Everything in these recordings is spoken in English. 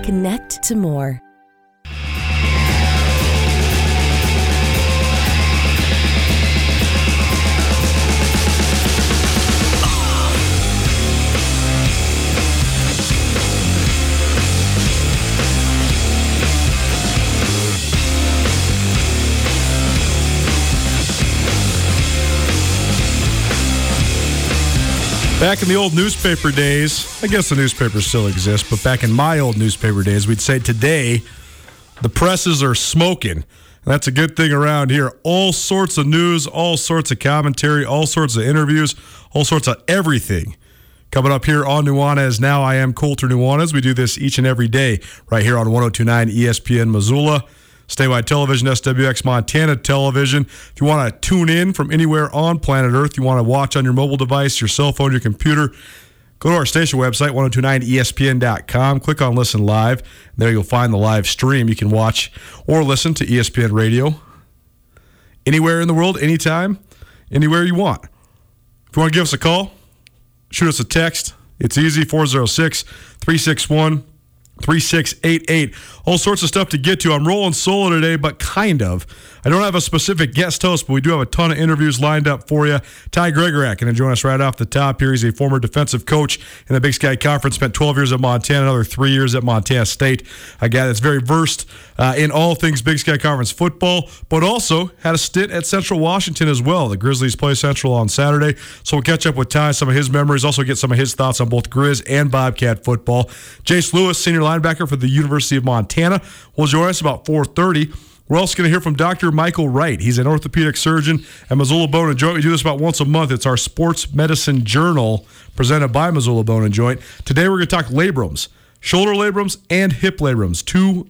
Connect to more. Back in the old newspaper days, I guess the newspapers still exist, but back in my old newspaper days, we'd say today the presses are smoking. That's a good thing around here. All sorts of news, all sorts of commentary, all sorts of interviews, all sorts of everything. Coming up here on Nuanez Now, I am Colter Nuanez. We do this each and every day right here on 1029 ESPN Missoula. Statewide Television, SWX Montana Television. If you want to tune in from anywhere on planet Earth, you want to watch on your mobile device, your cell phone, your computer, go to our station website, 1029ESPN.com. Click on Listen Live. There you'll find the live stream. You can watch or listen to ESPN Radio anywhere in the world, anytime, anywhere you want. If you want to give us a call, shoot us a text. It's easy 406 361 3688. All sorts of stuff to get to. I'm rolling solo today, but kind of. I don't have a specific guest host, but we do have a ton of interviews lined up for you. Ty Gregorak going to join us right off the top here. He's a former defensive coach in the Big Sky Conference, spent 12 years at Montana, another three years at Montana State. A guy that's very versed uh, in all things Big Sky Conference football, but also had a stint at Central Washington as well. The Grizzlies play Central on Saturday, so we'll catch up with Ty, some of his memories, also get some of his thoughts on both Grizz and Bobcat football. Jace Lewis, senior linebacker for the University of Montana, will join us about 4:30. We're also going to hear from Dr. Michael Wright. He's an orthopedic surgeon at Missoula Bone and Joint. We do this about once a month. It's our sports medicine journal presented by Missoula Bone and Joint. Today we're going to talk labrums, shoulder labrums and hip labrums, two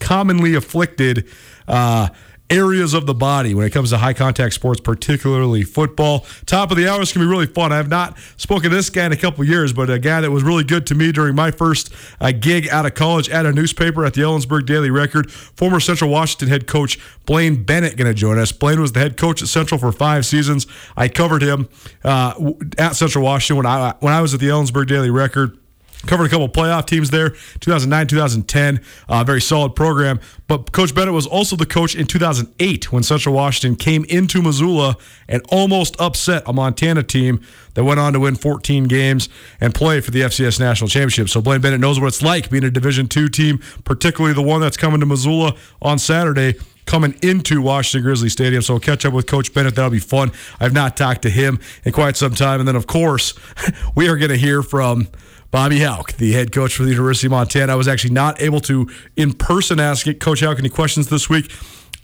commonly afflicted uh, areas of the body when it comes to high contact sports, particularly football. Top of the hour is going to be really fun. I have not spoken to this guy in a couple years, but a guy that was really good to me during my first uh, gig out of college at a newspaper at the Ellensburg Daily Record. Former Central Washington head coach Blaine Bennett going to join us. Blaine was the head coach at Central for five seasons. I covered him uh, at Central Washington when I when I was at the Ellensburg Daily Record. Covered a couple playoff teams there, 2009, 2010. Uh, very solid program. But Coach Bennett was also the coach in 2008 when Central Washington came into Missoula and almost upset a Montana team that went on to win 14 games and play for the FCS National Championship. So Blaine Bennett knows what it's like being a Division two team, particularly the one that's coming to Missoula on Saturday coming into Washington Grizzly Stadium. So we'll catch up with Coach Bennett. That'll be fun. I've not talked to him in quite some time. And then, of course, we are going to hear from Bobby Hauck, the head coach for the University of Montana. I was actually not able to in person ask Coach Hauck any questions this week.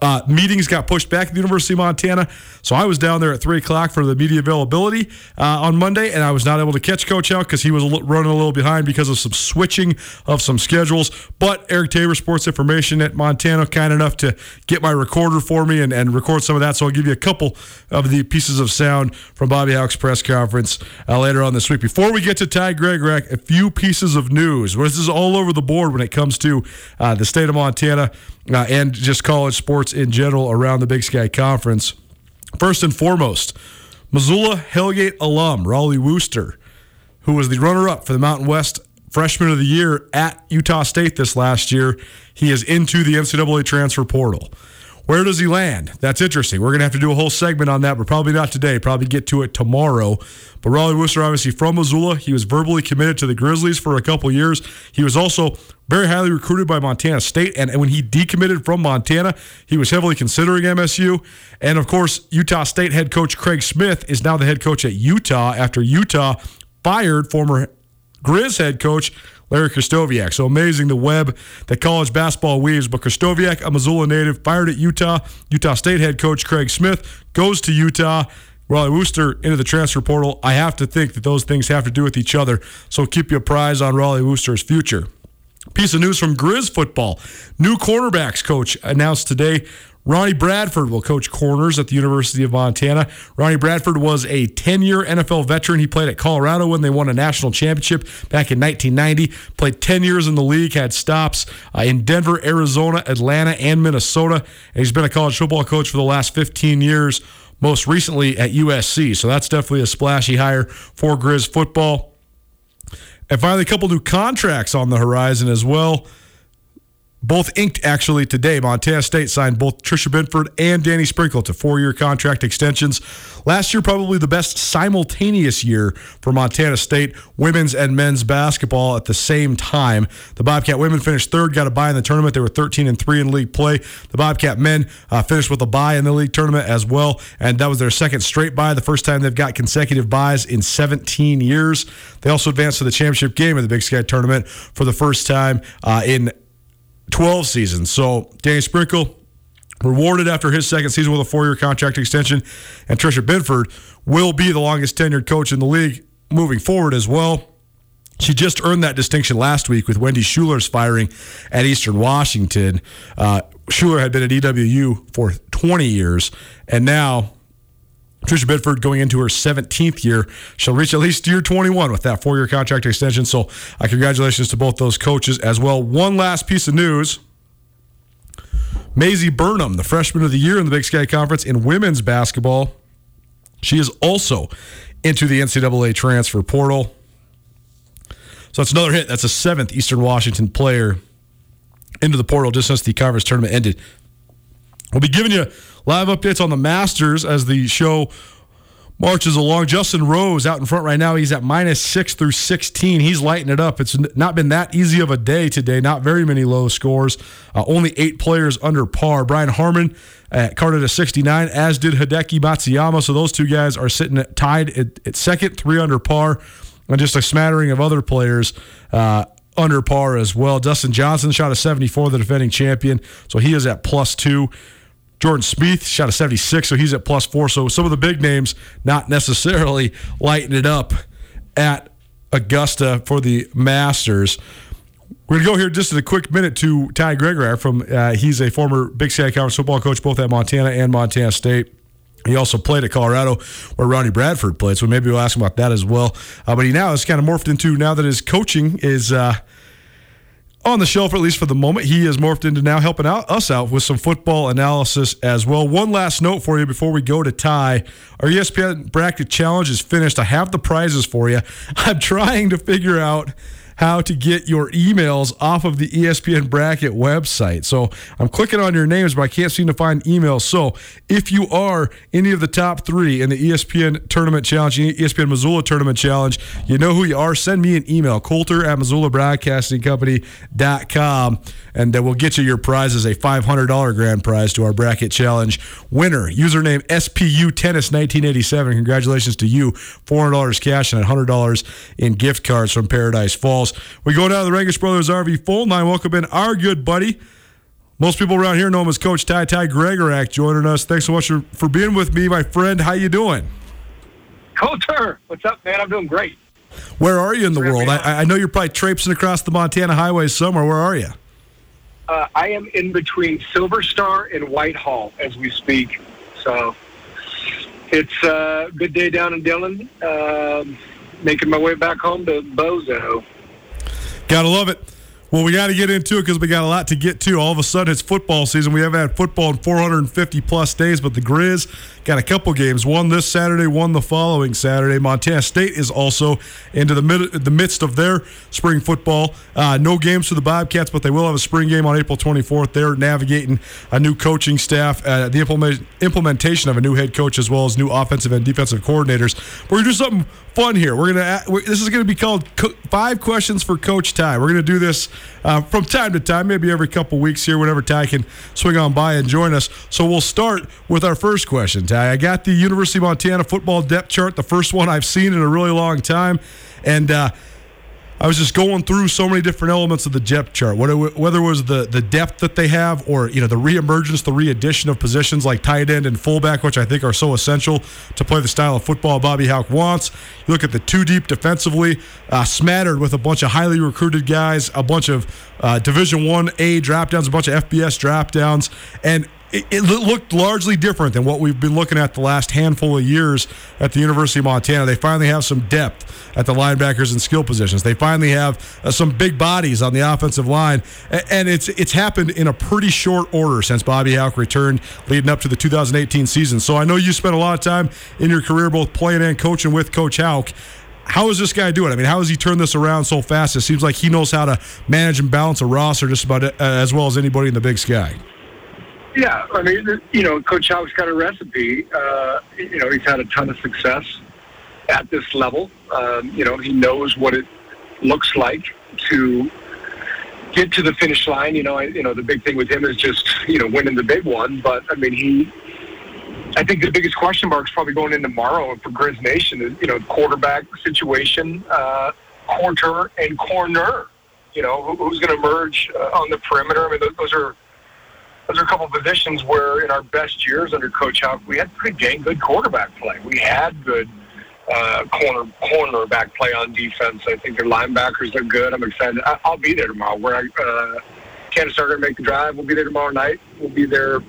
Uh, meetings got pushed back at the University of Montana, so I was down there at three o'clock for the media availability uh, on Monday, and I was not able to catch Coach out because he was running a little behind because of some switching of some schedules. But Eric Tabor, Sports Information at Montana, kind enough to get my recorder for me and, and record some of that. So I'll give you a couple of the pieces of sound from Bobby Hauck's press conference uh, later on this week. Before we get to Ty Gregorak, a few pieces of news. This is all over the board when it comes to uh, the state of Montana uh, and just college sports in general around the Big Sky Conference. First and foremost, Missoula Hellgate alum Rollie Worster, who was the runner up for the Mountain West Freshman of the Year at Utah State this last year, he is into the NCAA transfer portal. Where does he land? That's interesting. We're going to have to do a whole segment on that, but probably not today. Probably get to it tomorrow. But Rollie Worster, obviously from Missoula, he was verbally committed to the Grizzlies for a couple years. He was also very highly recruited by Montana State. And when he decommitted from Montana, he was heavily considering MSU. And of course, Utah State head coach Craig Smith is now the head coach at Utah after Utah fired former Grizz head coach Larry Krystkowiak. So amazing the web that college basketball weaves. But Krystkowiak, a Missoula native, fired at Utah. Utah State head coach Craig Smith goes to Utah. Rollie Worster into the transfer portal. I have to think that those things have to do with each other. So keep you apprised on Rollie Worster's future. Piece of news from Grizz football. New cornerbacks coach announced today Ronnie Bradford will coach corners at the University of Montana. Ronnie Bradford was a 10 year NFL veteran. He played at Colorado when they won a national championship back in 1990. Played 10 years in the league, had stops uh, in Denver, Arizona, Atlanta, and Minnesota. And he's been a college football coach for the last 15 years, most recently at USC. So that's definitely a splashy hire for Grizz football. And finally, a couple new contracts on the horizon as well both inked actually today. Montana State signed both Trisha Binford and Danny Sprinkle to four year contract extensions. Last year, probably the best simultaneous year for Montana State women's and men's basketball at the same time. The Bobcat women finished third, got a bye in the tournament. They were 13 and 3 in league play. The Bobcat men uh, finished with a bye in the league tournament as well, and that was their second straight bye, the first time they've got consecutive buys in 17 years. They also advanced to the championship game of the Big Sky tournament for the first time uh, in 12 seasons. So Danny Sprinkle rewarded after his second season with a four-year contract extension, and Trisha Binford will be the longest tenured coach in the league moving forward as well. She just earned that distinction last week with Wendy Schuller's firing at Eastern Washington. Uh, Schuler had been at EWU for 20 years, and now Trisha Binford, going into her 17th year. She'll reach at least year 21 with that four year contract extension. So, uh, congratulations to both those coaches as well. One last piece of news Maisie Burnham, the freshman of the year in the Big Sky Conference in women's basketball, she is also into the NCAA transfer portal. So, that's another hit. That's a seventh Eastern Washington player into the portal just since the conference tournament ended. We'll be giving you live updates on the Masters as the show marches along. Justin Rose out in front right now. He's at minus six through 16. He's lighting it up. It's not been that easy of a day today. Not very many low scores. Uh, only eight players under par. Brian Harman at carded a 69, as did Hideki Matsuyama. So those two guys are sitting at, tied at, at, second, three under par, and just a smattering of other players. Uh, under par as well. Dustin Johnson shot a 74, the defending champion. So he is at plus two. Jordan Spieth shot a 76, so he's at plus four. So some of the big names not necessarily lighting it up at Augusta for the Masters. We're going to go here just in a quick minute to Ty Gregorak from, uh, he's a former Big Sky Conference football coach both at Montana and Montana State. He also played at Colorado, where Ronnie Bradford played. So maybe we'll ask him about that as well. Uh, but he now has kind of morphed into now that his coaching is uh, on the shelf, at least for the moment. He has morphed into now helping out us out with some football analysis as well. One last note for you before we go to Ty. Our ESPN bracket challenge is finished. I have the prizes for you. I'm trying to figure out how to get your emails off of the ESPN bracket website. So I'm clicking on your names, but I can't seem to find emails. So if you are any of the top three in the ESPN Tournament Challenge, ESPN Missoula Tournament Challenge, you know who you are. Send me an email, Colter at Missoula Broadcasting Company.com, and uh, we'll get you your prizes a $500 grand prize to our bracket challenge winner. Username SPU Tennis 1987. Congratulations to you. $400 cash and $100 in gift cards from Paradise Falls. We go down to the Rangitsch Brothers RV phone line. Welcome in our good buddy. Most people around here know him as Coach Ty Ty Gregorak joining us. Thanks so much for, for being with me, my friend. How you doing? Colter, what's up, man? I'm doing great. Where are you in the world? I, I know you're probably traipsing across the Montana highways somewhere. Where are you? Uh, I am in between Silver Star and Whitehall as we speak. So it's a good day down in Dillon. Um, making my way back home to Bozo. Gotta love it. Well, we got to get into it because we got a lot to get to. All of a sudden, it's football season. We haven't had football in 450 plus days, but the Grizz got a couple games. One this Saturday, one the following Saturday. Montana State is also into the mid, the midst of their spring football. Uh, no games for the Bobcats, but they will have a spring game on April 24th. They're navigating a new coaching staff, uh, the implement, implementation of a new head coach, as well as new offensive and defensive coordinators. We're gonna do something fun here. We're gonna this is gonna be called five questions for Coach Ty. We're gonna do this uh, from time to time, maybe every couple weeks here, whenever Ty can swing on by and join us. So we'll start with our first question, Ty. I got the University of Montana football depth chart, the first one I've seen in a really long time, and. Uh, I was just going through so many different elements of the depth chart, whether it was the the depth that they have, or you know the reemergence, the readdition of positions like tight end and fullback, which I think are so essential to play the style of football Bobby Hauck wants. You look at the two deep defensively, uh, smattered with a bunch of highly recruited guys, a bunch of uh, Division One A drop downs, a bunch of FBS drop downs, and it, it, looked largely different than what we've been looking at the last handful of years at the University of Montana. They finally have some depth at the linebackers and skill positions. They finally have uh, some big bodies on the offensive line, and, it's it's happened in a pretty short order since Bobby Hauck returned, leading up to the 2018 season. So I know you spent a lot of time in your career both playing and coaching with Coach Hauck how is this guy doing? I mean, how has he turned this around so fast? It seems like he knows how to manage and balance a roster just about uh, as well as anybody in the Big Sky. Yeah, I mean, you know, Coach Hauck's got a recipe. Uh, you know, he's had a ton of success at this level. Um, you know, he knows what it looks like to get to the finish line. You know, I, you know, the big thing with him is just you know winning the big one. But I mean, he. I think the biggest question mark is probably going in tomorrow for Grizz Nation is you know quarterback situation, uh, quarter and corner. You know, who, who's going to emerge uh, on the perimeter? I mean, those, those are those are a couple of positions where in our best years under Coach Hauck, we had pretty dang good quarterback play. We had good uh, corner cornerback play on defense. I think their linebackers are good. I'm excited. I, will be there tomorrow. Where I, uh, Kansas are going to make the drive. We'll be there tomorrow night. We'll be there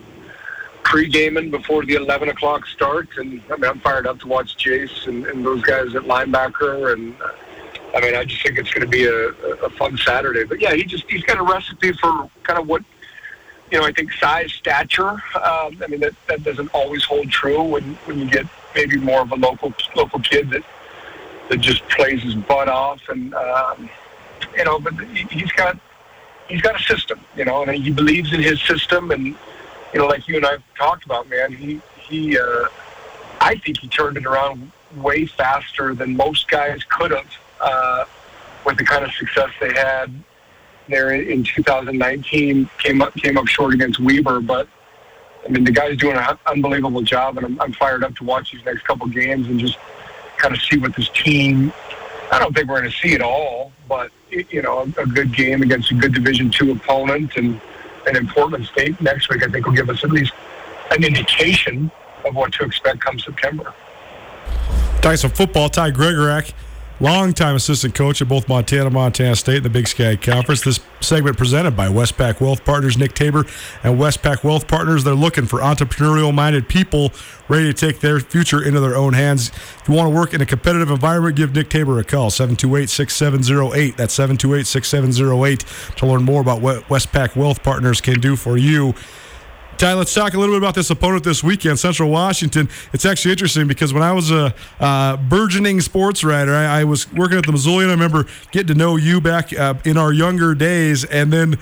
pre-gaming before the 11 o'clock start. And I mean, I'm fired up to watch Jace and, and those guys at linebacker. And uh, I mean, I just think it's going to be a, a fun Saturday. But yeah, he just he's got a recipe for kind of what you know, I think size, stature. Um, I mean, that, that doesn't always hold true when, when you get maybe more of a local local kid that that just plays his butt off, and um, you know, but he's got he's got a system, you know, and he believes in his system, and you know, like you and I've talked about, man, he he, uh, I think he turned it around way faster than most guys could have uh, with the kind of success they had there in 2019 came up came up short against Weber, but I mean the guy's doing an unbelievable job, and I'm, I'm fired up to watch these next couple games and just kind of see what this team. I don't think we're going to see it all, but you know, a, a good game against a good Division two opponent and an important State next week, I think will give us at least an indication of what to expect come September. Talking some football, Ty Gregorak longtime assistant coach at both Montana, Montana State, and the Big Sky Conference. This segment presented by Westpac Wealth Partners, Nick Tabor, and Westpac Wealth Partners. They're looking for entrepreneurial-minded people ready to take their future into their own hands. If you want to work in a competitive environment, give Nick Tabor a call, 728-6708. That's 728-6708 to learn more about what Westpac Wealth Partners can do for you. Ty, let's talk a little bit about this opponent this weekend, Central Washington. It's actually interesting because when I was a uh, burgeoning sports writer, I, I, was working at the Missoulian. I remember getting to know you back uh, in our younger days, and then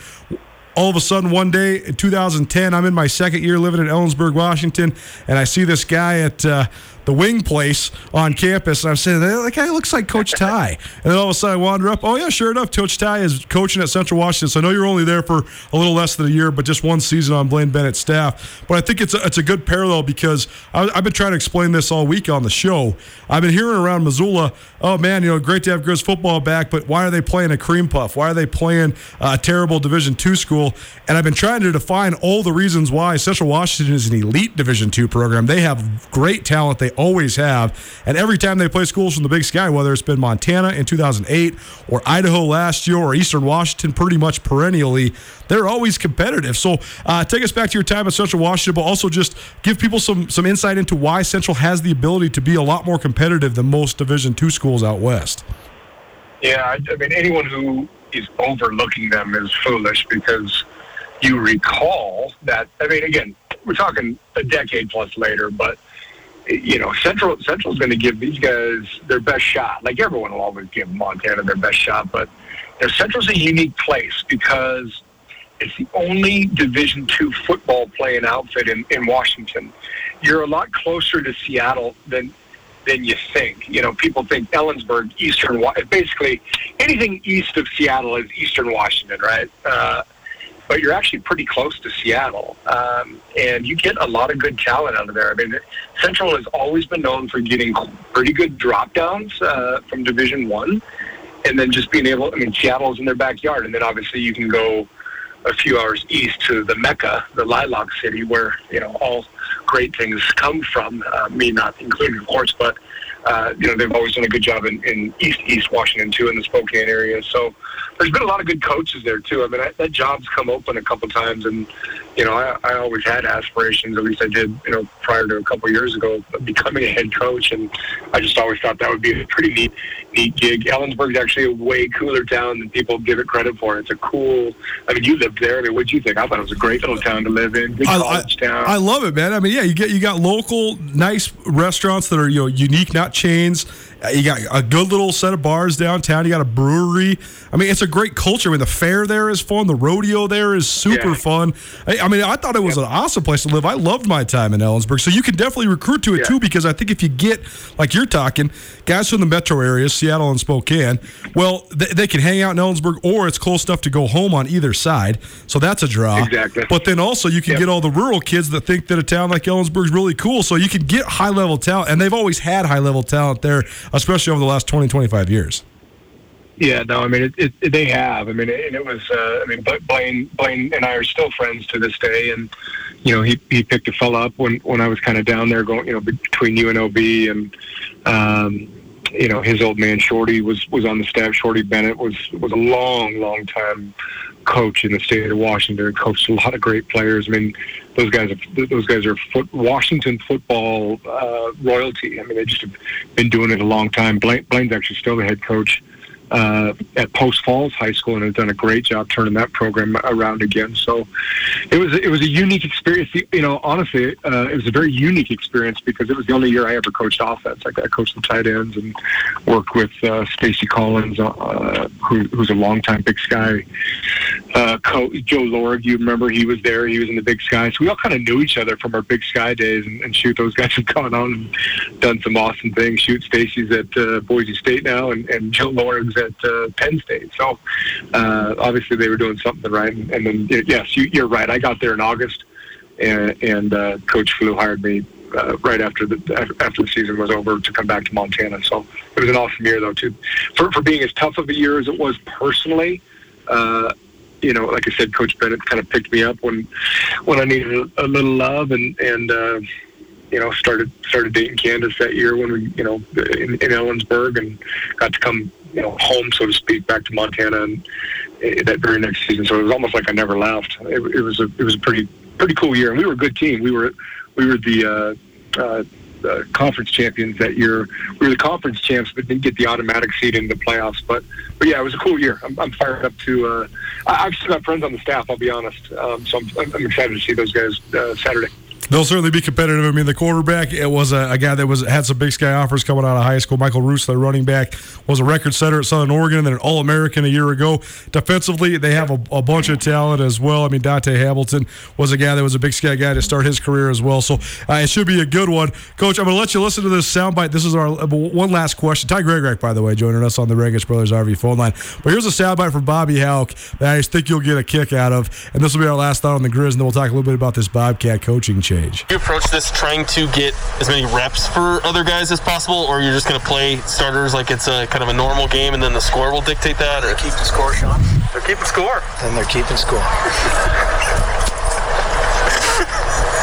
all of a sudden one day in 2010 i'm in my second year living in ellensburg washington and i see this guy at uh, the wing place on campus. And I'm saying, that guy looks like Coach Ty. and then all of a sudden I wander up. Oh, yeah, sure enough. Coach Ty is coaching at Central Washington. So I know you're only there for a little less than a year, but just one season on Blaine Bennett's staff. But I think it's a, it's a good parallel because I, have been trying to explain this all week on the show. I've been hearing around Missoula, oh, man, you know, great to have Grizz football back, but why are they playing a cream puff? Why are they playing a terrible Division two school? And I've been trying to define all the reasons why Central Washington is an elite Division two program. They have great talent. They always have. And every time they play schools from the Big Sky, whether it's been Montana in 2008 or Idaho last year or Eastern Washington, pretty much perennially, they're always competitive. So uh, take us back to your time at Central Washington, but also just give people some some insight into why Central has the ability to be a lot more competitive than most Division two schools out west. Yeah, I mean anyone who is overlooking them is foolish because you recall that. I mean, again, we're talking a decade plus later, but you know, Central Central's going to give these guys their best shot. Like everyone will always give Montana their best shot, but you know, Central's a unique place because it's the only Division two football playing outfit in, in Washington. You're a lot closer to Seattle than than you think. You know, people think Ellensburg, Eastern, basically anything east of Seattle is Eastern Washington, right? Uh, but you're actually pretty close to Seattle, um, and you get a lot of good talent out of there. I mean, Central has always been known for getting pretty good drop downs uh, from Division One, and then just being able. I mean, Seattle's in their backyard, and then obviously you can go a few hours east to the Mecca, the Lilac City, where you know all great things come from. Uh, me not included, of course, but uh, you know they've always done a good job in, in East East Washington too, in the Spokane area. So there's been a lot of good coaches there too. I mean, I, that job's come open a couple times, and you know, I, I always had aspirations. At least I did, you know, prior to a couple years ago, becoming a head coach, and I just always thought that would be a pretty neat, neat gig. Ellensburg's actually a way cooler town than people give it credit for. It's a cool. I mean, you lived there. I mean, what do you think? I thought it was a great little town to live in. Good college I, town. I love it, man. I mean, yeah, you get you got local, nice restaurants that are you know unique, not chains Uh, you got a good little set of bars downtown. You got a brewery. I mean, it's a great culture. I mean, the fair there is fun. The rodeo there is super yeah. fun. I, I, mean, I thought it was yeah. an awesome place to live. I loved my time in Ellensburg. So you can definitely recruit to it yeah. too, because I think if you get, like you're talking, guys from the metro areas, Seattle and Spokane, well, they, they can hang out in Ellensburg or it's close enough to go home on either side. So that's a draw. Exactly. But then also you can yep. get all the rural kids that think that a town like Ellensburg is really cool. So you can get high level talent, and they've always had high level talent there especially over the last 20, 25 years. Yeah, no, I mean it, it, they have. I mean, and it was. Uh, I mean, Blaine, Blaine, and I are still friends to this day, and you know, he he picked a fella up when when I was kind of down there, going, you know, between UNLV and, um, you know, his old man Shorty was was on the staff. Shorty Bennett was was a long, long time coach in the state of Washington. Coached a lot of great players. I mean, those guys are those guys are foot, Washington football uh, royalty. I mean, they just have been doing it a long time. Blaine, Blaine's actually still the head coach uh, at Post Falls High School and has done a great job turning that program around again. So it was it was a unique experience. You know, honestly, uh, it was a very unique experience because it was the only year I ever coached offense. I, I coached the tight ends and worked with uh, Stacy Collins, uh, who, who's a longtime Big Sky uh, coach. Joe Lorig, you remember he was there. He was in the Big Sky, so we all kind of knew each other from our Big Sky days. And, and shoot, those guys have gone on and done some awesome things. Shoot, Stacy's at uh, Boise State now, and, and Joe Lorig's at uh, Penn State. So uh, obviously they were doing something right. And, then yes, you, you're right. I got there in August, and, and uh, Coach Flew hired me uh, right after the after the season was over to come back to Montana. So it was an awesome year though too, for for being as tough of a year as it was personally. Uh, you know, like I said, Coach Bennett kind of picked me up when when I needed a, a little love, and and uh, you know started started dating Candace that year when we you know in, in Ellensburg and got to come you know home so to speak back to Montana and uh, that very next season. So it was almost like I never left. It, it was a it was a pretty pretty cool year, and we were a good team. We were we were the uh, uh, uh, conference champions that year. We were the conference champs, but didn't get the automatic seed in the playoffs. But but yeah, it was a cool year. I'm, I'm fired up to. Uh, I, I've still got friends on the staff. I'll be honest. Um, so I'm, I'm excited to see those guys uh, Saturday they'll certainly be competitive. I mean, the quarterback it was a, a, guy that was had some Big Sky offers coming out of high school. Michael Roos, the running back, was a record setter at Southern Oregon and then an All American a year ago. Defensively, they have a, a, bunch of talent as well. I mean, Dante Hamilton was a guy that was a Big Sky guy to start his career as well. So uh, it should be a good one, Coach. I'm going to let you listen to this soundbite. This is our uh, one last question. Ty Gregorak, by the way, joining us on the Rangitsch Brothers RV phone line. But here's a soundbite from Bobby Hauck that I think you'll get a kick out of, and this will be our last thought on the Grizz, and then we'll talk a little bit about this Bobcat coaching change. You approach this trying to get as many reps for other guys as possible, or you're just going to play starters like it's a kind of a normal game, and then the score will dictate that? Or keep the score, Sean. They're keeping score. Then they're keeping score.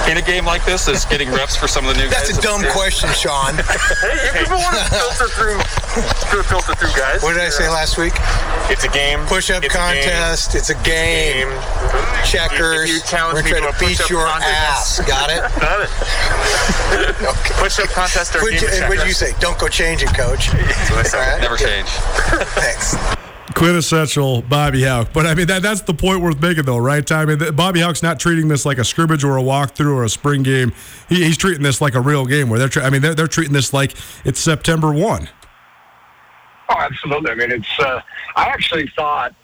in a game like this is getting reps for some of the new That's guys. That's a dumb question, Sean. hey, people want to filter through, filter through guys. What did I say last week? It's a game. Push-up it's contest. A it's a game. game. Checkers. If you We're trying to beat your ass. Got it? Got it. okay. Push-up contest or Put, game And what did you say? Don't go changing, coach. Right? Never change. Thanks quintessential Bobby Hauck. But I mean, that that's the point worth making, though, right? I mean, Bobby Hauck's not treating this like a scrimmage or a walkthrough or a spring game. He, he's treating this like a real game where they're. Tra- I mean, they're, they're treating this like it's September one. Oh, absolutely. I mean, it's. Uh, I actually thought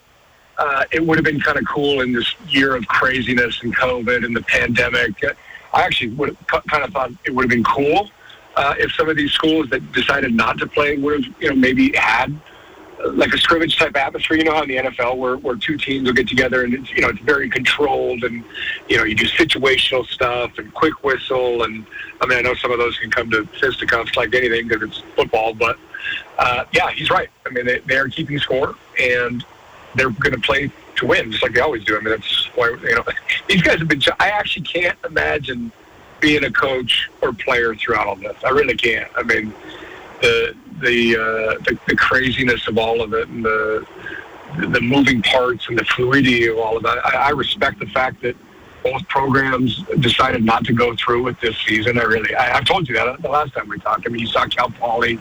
uh, it would have been kind of cool in this year of craziness and COVID and the pandemic. I actually would have, kind of thought it would have been cool uh, if some of these schools that decided not to play would have, you know, maybe had like a scrimmage type atmosphere. You know how in the NFL where, where two teams will get together and it's you know it's very controlled and you know you do situational stuff and quick whistle and I mean I know some of those can come to fisticuffs like anything because it's football, but uh, yeah, he's right. I mean they, they are keeping score and they're going to play to win just like they always do. I mean that's why you know these guys have been. I actually can't imagine being a coach or player throughout all this. I really can't. I mean the the, uh, the the craziness of all of it and the the moving parts and the fluidity of all of that. I, I respect the fact that both programs decided not to go through with this season. I really, I, have told you that the last time we talked. I mean, you saw Cal Poly,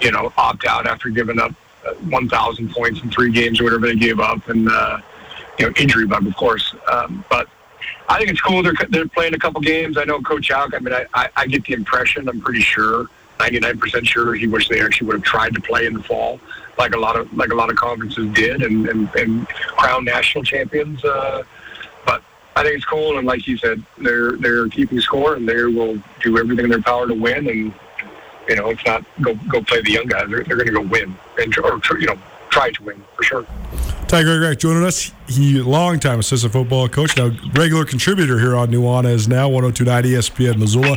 you know, opt out after giving up uh, 1,000 points in three games or whatever they gave up, and uh, you know, injury bug, of course. Um, but I think it's cool. They're they're playing a couple games. I know Coach Hauck. I mean, I, I, I get the impression. I'm pretty sure 99% sure he wished they actually would have tried to play in the fall, like a lot of like a lot of conferences did, and and, and crown national champions. Uh, but I think it's cool, and like you said, they're they're keeping score, and they will do everything in their power to win. And you know, it's not go go play the young guys; they're, they're going to go win, and or you know, try to win for sure. Ty Gregorak joining us. He longtime assistant football coach, now regular contributor here on Nuanez now 1029 ESPN Missoula.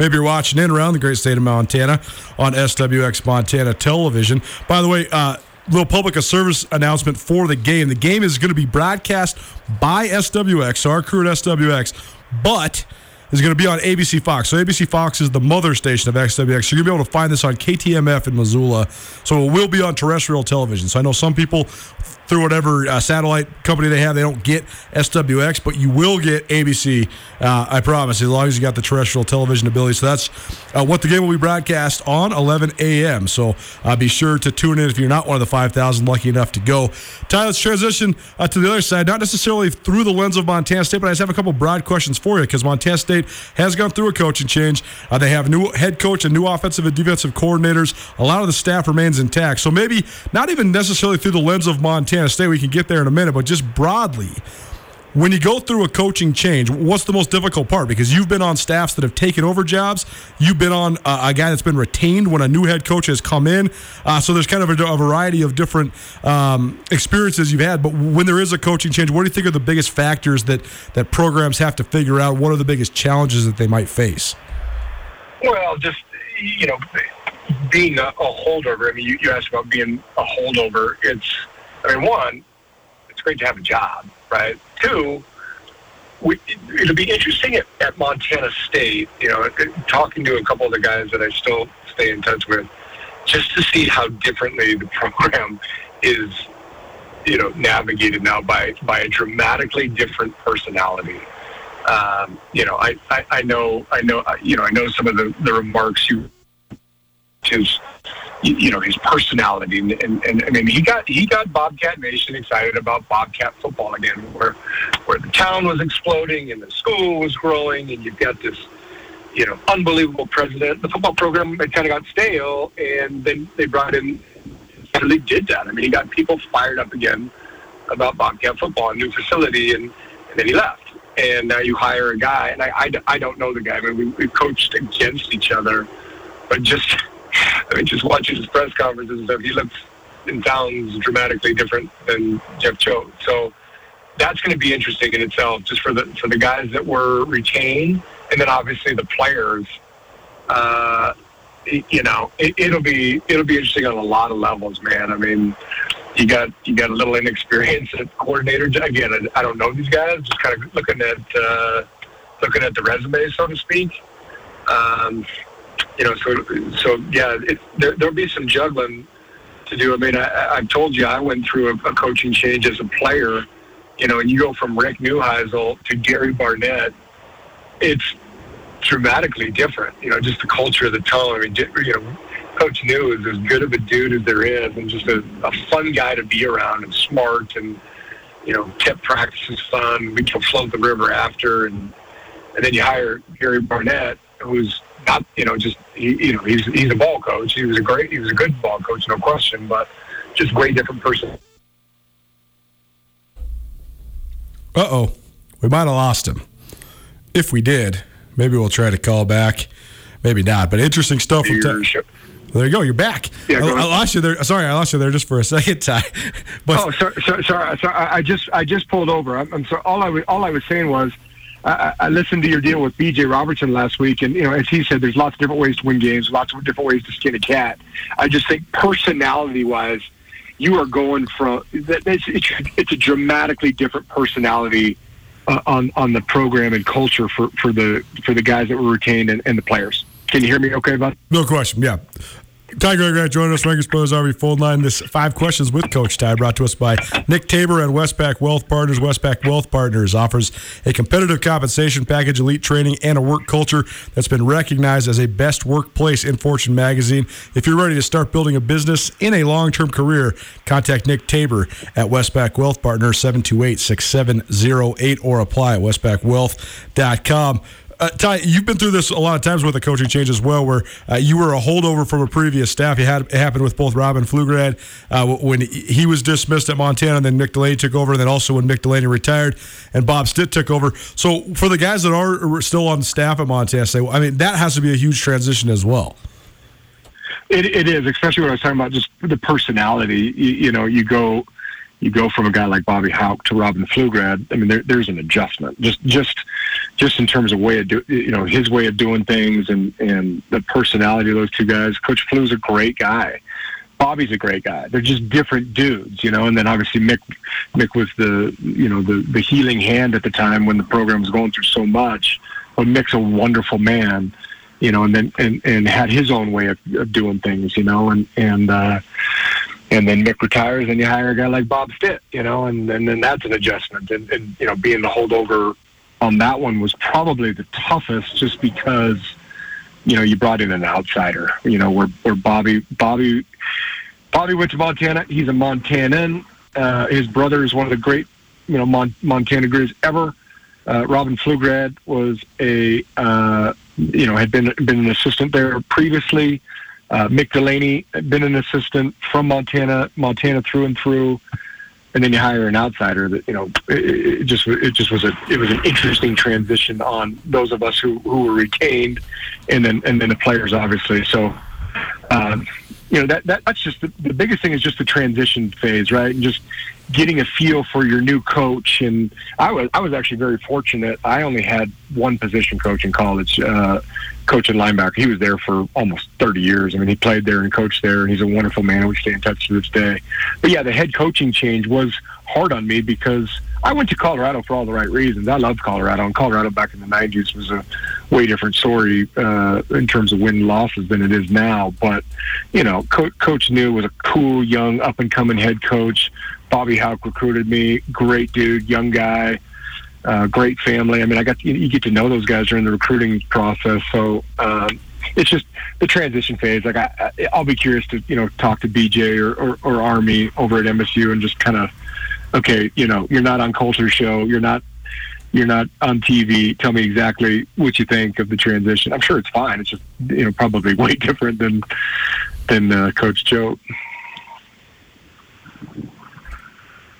Maybe you're watching in around the great state of Montana on SWX Montana Television. By the way, uh, little public service announcement for the game. The game is going to be broadcast by SWX, our crew at SWX, but is going to be on ABC Fox. So ABC Fox is the mother station of SWX. You're going to be able to find this on KTMF in Missoula. So it will be on terrestrial television. So I know some people through whatever uh, satellite company they have, they don't get SWX, but you will get ABC. Uh, I promise, as long as you got the terrestrial television ability. So that's uh, what the game will be broadcast on 11 a.m. So uh, be sure to tune in if you're not one of the 5,000 lucky enough to go. Ty, let's transition uh, to the other side, not necessarily through the lens of Montana State, but I just have a couple broad questions for you because Montana State has gone through a coaching change. Uh, they have a new head coach and new offensive and defensive coordinators. A lot of the staff remains intact. So maybe not even necessarily through the lens of Montana State. We can get there in a minute, but just broadly, when you go through a coaching change, what's the most difficult part? Because you've been on staffs that have taken over jobs. You've been on a, a guy that's been retained when a new head coach has come in. Uh, so there's kind of a, a variety of different um, experiences you've had. But when there is a coaching change, what do you think are the biggest factors that, that programs have to figure out? What are the biggest challenges that they might face? Well, just, you know, being a, a holdover. I mean, you, you asked about being a holdover. It's, I mean, one, it's great to have a job right? Two, we, it'll be interesting at, at Montana State, you know, talking to a couple of the guys that I still stay in touch with, just to see how differently the program is, you know, navigated now by, by a dramatically different personality. Um, you know, I, I, I know, I know, you know, I know some of the, the remarks you, his, you know, his personality, and, and, and I mean, he got he got Bobcat Nation excited about Bobcat football again, where where the town was exploding and the school was growing, and you've got this, you know, unbelievable president. The football program it kind of got stale, and then they brought in, and they did that. I mean, he got people fired up again about Bobcat football, a new facility, and, and then he left and now you hire a guy, and I, I, I don't know the guy. I mean, we, we've coached against each other, but just I mean, just watching his press conferences and stuff, he looks and sounds dramatically different than Jeff Choate. So that's going to be interesting in itself, just for the for the guys that were retained, and then obviously the players. Uh, you know, it, it'll be it'll be interesting on a lot of levels, man. I mean, you got you got a little inexperience at coordinator. Again, I, I don't know these guys. Just kind of looking at uh, looking at the resume, so to speak. Um, you know, so so yeah, it, there, there'll be some juggling to do. I mean, I, I've told you I went through a, a coaching change as a player. You know, and you go from Rick Neuheisel to Gary Barnett. It's dramatically different. You know, just the culture, of the tone. I mean, you know, Coach New is as good of a dude as there is, and just a, a fun guy to be around, and smart, and you know, kept practices fun. We can float the river after, and and then you hire Gary Barnett, who's not, you know, just he, you know, he's he's a ball coach. He was a great, he was a good ball coach, no question, but just way different person. Uh oh, we might have lost him. If we did, maybe we'll try to call back. Maybe not, but interesting stuff. There you go. You're back. Yeah, I, I, lost you there. Sorry, I lost you there just for a second, Ty. But oh, sorry, sorry, sorry, sorry. I just, I just pulled over. I'm, I'm sorry. All I was, all I was saying was, I, I listened to your deal with B.J. Robertson last week, and you know, as he said, there's lots of different ways to win games, lots of different ways to skin a cat. I just think personality-wise, you are going from it's, a dramatically different personality uh, on on the program and culture for, for the for the guys that were retained and, and the players. Can you hear me okay, bud? No question. Yeah. Ty Grant joining us, Rangitsch Bros RV Fold Line. This five questions with Coach Ty brought to us by Nick Tabor and Westpac Wealth Partners. Westpac Wealth Partners offers a competitive compensation package, elite training, and a work culture that's been recognized as a best workplace in Fortune magazine. If you're ready to start building a business in a long term career, contact Nick Tabor at Westpac Wealth Partners 728 6708 or apply at westpacwealth.com. Uh, Ty, you've been through this a lot of times with a coaching change as well, where uh, you were a holdover from a previous staff. You had it happened with both Robin Pflugrad uh, when he was dismissed at Montana, and then Mick Delaney took over, and then also when Mick Delaney retired and Bob Stitt took over. So for the guys that are still on staff at Montana, say, I mean, that has to be a huge transition as well. It, it is, especially when I was talking about just the personality. You, you know, you go you go from a guy like Bobby Hauck to Robin Pflugrad. I mean, there, there's an adjustment. Just just just in terms of way of do, you know his way of doing things and and the personality of those two guys. Coach Flu's a great guy. Bobby's a great guy. They're just different dudes, you know. And then obviously Mick, Mick was the you know the the healing hand at the time when the program was going through so much. But Mick's a wonderful man, you know, and then and and had his own way of, of doing things, you know, and and. uh and then Mick retires, and you hire a guy like Bob Stitt, you know, and, and then that's an adjustment. And, and you know, being the holdover on that one was probably the toughest, just because you know you brought in an outsider. You know, where where Bobby Bobby Bobby went to Montana. He's a Montanan. Uh, his brother is one of the great you know Mon- Montana Grizz ever. Uh, Robin Pflugrad was a uh, you know had been been an assistant there previously. Uh, Mick Delaney, been an assistant from Montana, Montana through and through, and then you hire an outsider. That you know, it, it just it just was a it was an interesting transition on those of us who, who were retained, and then and then the players obviously. So, um, you know that, that that's just the, the biggest thing is just the transition phase, right? And just getting a feel for your new coach. And I was I was actually very fortunate. I only had one position coach in college, uh, coaching linebacker. He was there for almost 30 years. I mean, he played there and coached there, and he's a wonderful man. We stay in touch to this day. But yeah, the head coaching change was hard on me because I went to Colorado for all the right reasons. I loved Colorado, and Colorado back in the 90s was a way different story uh, in terms of win losses than it is now. But you know, Co- Coach New was a cool, young, up and coming head coach. Bobby Hauck recruited me. Great dude, young guy. Uh, great family. I mean, I got you, you get to know those guys during the recruiting process. So um, it's just the transition phase. Like I, I'll be curious to you know talk to BJ or, or, or Army over at MSU and just kind of okay, you know, you're not on Colter Show, you're not you're not on TV. Tell me exactly what you think of the transition. I'm sure it's fine. It's just you know probably way different than than uh, Coach Choate.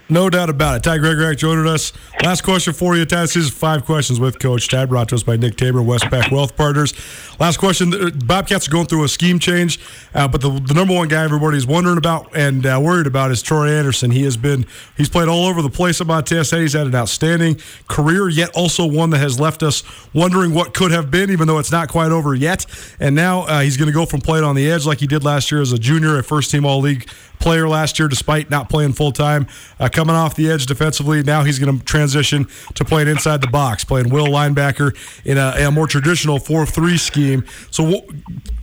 No doubt about it. Ty Gregorak joining us. Last question for you, Ty. This is five questions with Coach Ty, brought to us by Nick Tabor, Westpac Wealth Partners. Last question. Bobcats are going through a scheme change, uh, but the, the, number one guy everybody's wondering about and uh, worried about is Troy Anderson. He has been, he's played all over the place at Montana. He's had an outstanding career, yet also one that has left us wondering what could have been, even though it's not quite over yet. And now uh, he's going to go from playing on the edge like he did last year as a junior, a first team All League player last year, despite not playing full time. Uh, coming off the edge defensively, now he's going to transition to playing inside the box, playing will linebacker in a, a more traditional 4 3 scheme. So,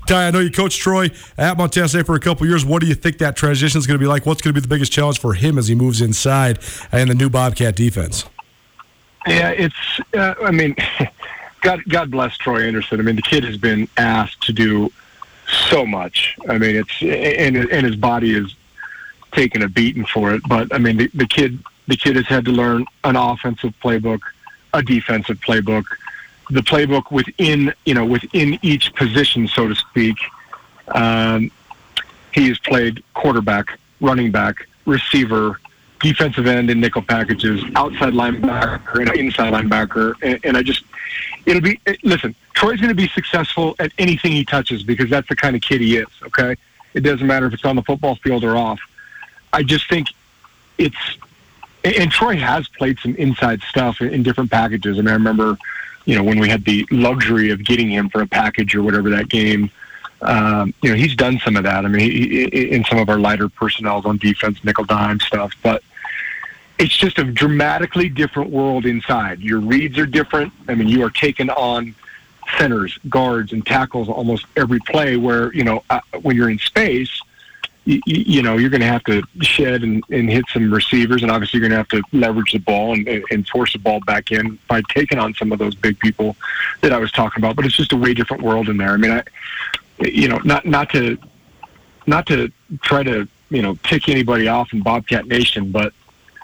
Ty, I know you coached Troy at Montana State for a couple years. What do you think that transition is going to be like? What's going to be the biggest challenge for him as he moves inside in the new Bobcat defense? Yeah, it's, uh, I mean, God, God bless Troy Anderson. I mean, the kid has been asked to do so much. I mean, it's and and his body is taken a beating for it. But I mean, the, the kid the kid has had to learn an offensive playbook, a defensive playbook, the playbook within you know within each position, so to speak. Um, he has played quarterback, running back, receiver, defensive end in nickel packages, outside linebacker, and inside linebacker. And, and I just, it'll be, listen, Troy's going to be successful at anything he touches because that's the kind of kid he is, okay? It doesn't matter if it's on the football field or off. I just think it's and Troy has played some inside stuff in different packages. I mean, I remember, you know, when we had the luxury of getting him for a package or whatever that game. Um, you know, he's done some of that. I mean, he, in some of our lighter personnel on defense, nickel dime stuff, but it's just a dramatically different world inside. Your reads are different. I mean, you are taking on centers, guards, and tackles almost every play. Where you know, uh, when you're in space you, you know you're going to have to shed and, and hit some receivers, and obviously you're going to have to leverage the ball and, and force the ball back in by taking on some of those big people that I was talking about. But it's just a way different world in there. I mean, I, you know, not not to not to try to you know tick anybody off in Bobcat Nation, but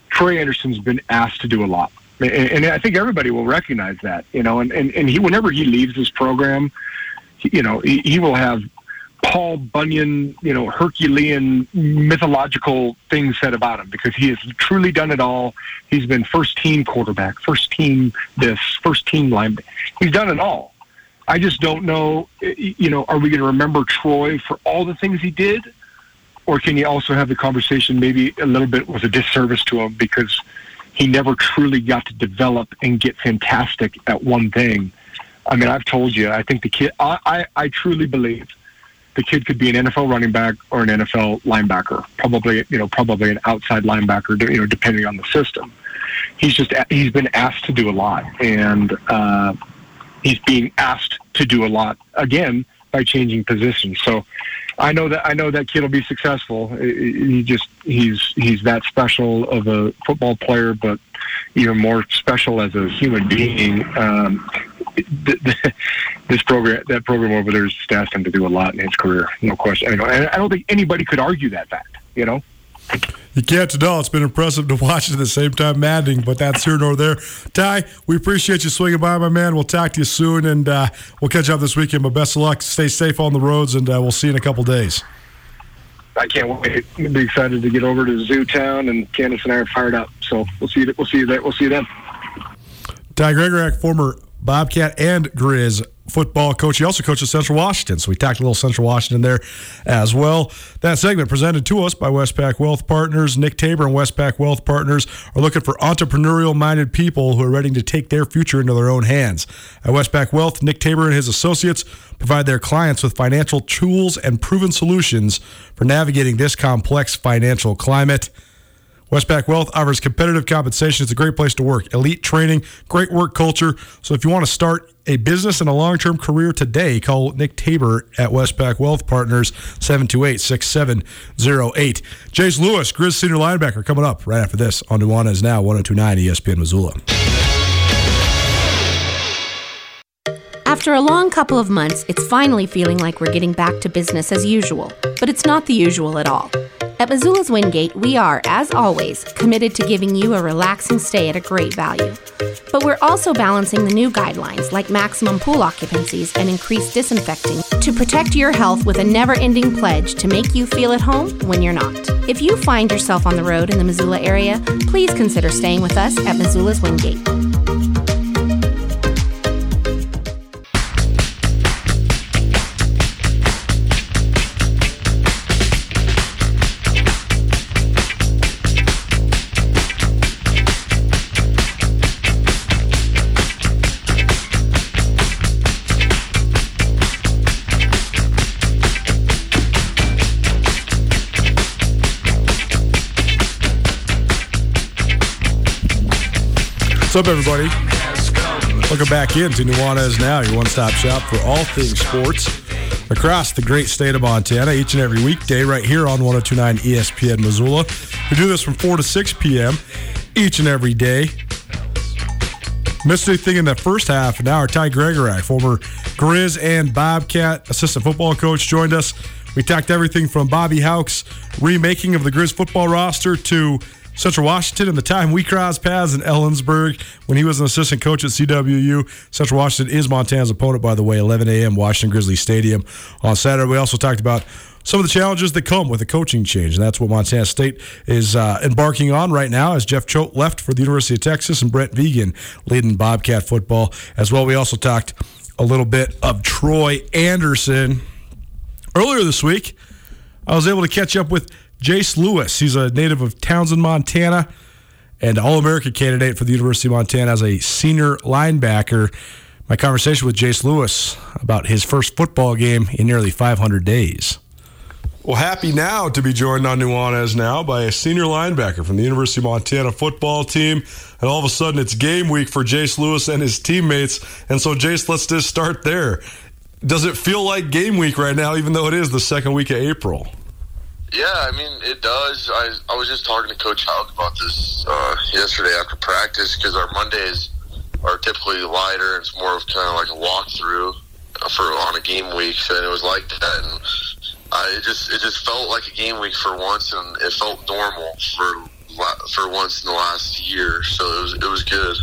Troy Anderson's been asked to do a lot, and, and I think everybody will recognize that. You know, and and, and he whenever he leaves this program, you know, he, he will have Paul Bunyan, you know, Herculean mythological things said about him because he has truly done it all. He's been first team quarterback, first team this, first team line. He's done it all. I just don't know, you know, are we going to remember Troy for all the things he did? Or can you also have the conversation maybe a little bit was a disservice to him because he never truly got to develop and get fantastic at one thing? I mean, I've told you, I think the kid, I, I, I truly believe the kid could be an NFL running back or an NFL linebacker, probably you know probably an outside linebacker, you know depending on the system. He's just he's been asked to do a lot, and uh, he's being asked to do a lot again by changing positions. So I know that I know that kid will be successful. He just he's he's that special of a football player, but even more special as a human being. Um, this program, that program over there, has asked him to do a lot in his career, no question. and I don't think anybody could argue that fact. You know. You can't at all. It's been impressive to watch at the same time maddening, but that's here nor there. Ty, we appreciate you swinging by, my man. We'll talk to you soon, and uh, we'll catch up this weekend. But best of luck. Stay safe on the roads, and uh, we'll see you in a couple days. I can't wait. I'm be excited to get over to Zoo Town, and Candace and I are fired up. So we'll see you. We'll see you there. We'll see you then. Ty Gregorak, former Bobcat and Grizz football coach. He also coaches Central Washington, so we talked a little Central Washington there as well. That segment presented to us by Westpac Wealth Partners. Nick Tabor and Westpac Wealth Partners are looking for entrepreneurial-minded people who are ready to take their future into their own hands. At Westpac Wealth, Nick Tabor and his associates provide their clients with financial tools and proven solutions for navigating this complex financial climate. Westpac Wealth offers competitive compensation. It's a great place to work. Elite training, great work culture. So if you want to start a business and a long term career today, call Nick Tabor at Westpac Wealth Partners, 728 6708. Jace Lewis, Grizz senior linebacker, coming up right after this on Nuanez now 1029 ESPN Missoula. After a long couple of months, it's finally feeling like we're getting back to business as usual, but it's not the usual at all. At Missoula's Wingate, we are, as always, committed to giving you a relaxing stay at a great value. But we're also balancing the new guidelines like maximum pool occupancies and increased disinfecting to protect your health with a never ending pledge to make you feel at home when you're not. If you find yourself on the road in the Missoula area, please consider staying with us at Missoula's Wingate. Up, everybody? Welcome back into Nuanez Now, your one stop shop for all things sports across the great state of Montana, each and every weekday, right here on 1029 ESPN Missoula. We do this from 4 to 6 p.m. each and every day. Missed anything in the first half, and now our Ty Gregorak, former Grizz and Bobcat assistant football coach, joined us. We talked everything from Bobby Hauck's remaking of the Grizz football roster to Central Washington and the time we crossed paths in Ellensburg when he was an assistant coach at CWU. Central Washington is Montana's opponent, by the way, 11 a.m. Washington Grizzly Stadium on Saturday. We also talked about some of the challenges that come with a coaching change, and that's what Montana State is uh, embarking on right now as Jeff Choate left for the University of Texas and Brent Vigen leading Bobcat football as well. We also talked a little bit of Troy Anderson. Earlier this week, I was able to catch up with Jace Lewis. He's a native of Townsend, Montana, and All American candidate for the University of Montana as a senior linebacker. My conversation with Jace Lewis about his first football game in nearly 500 days. Well, happy now to be joined on Nuanez now by a senior linebacker from the University of Montana football team. And all of a sudden, it's game week for Jace Lewis and his teammates. And so, Jace, let's just start there. Does it feel like game week right now, even though it is the second week of April? Yeah, I mean it does. I I was just talking to Coach Hauck about this uh, yesterday after practice because our Mondays are typically lighter. It's more of kind of like a walkthrough for on a game week, and it was like that. And I it just it just felt like a game week for once, and it felt normal for for once in the last year. So it was it was good.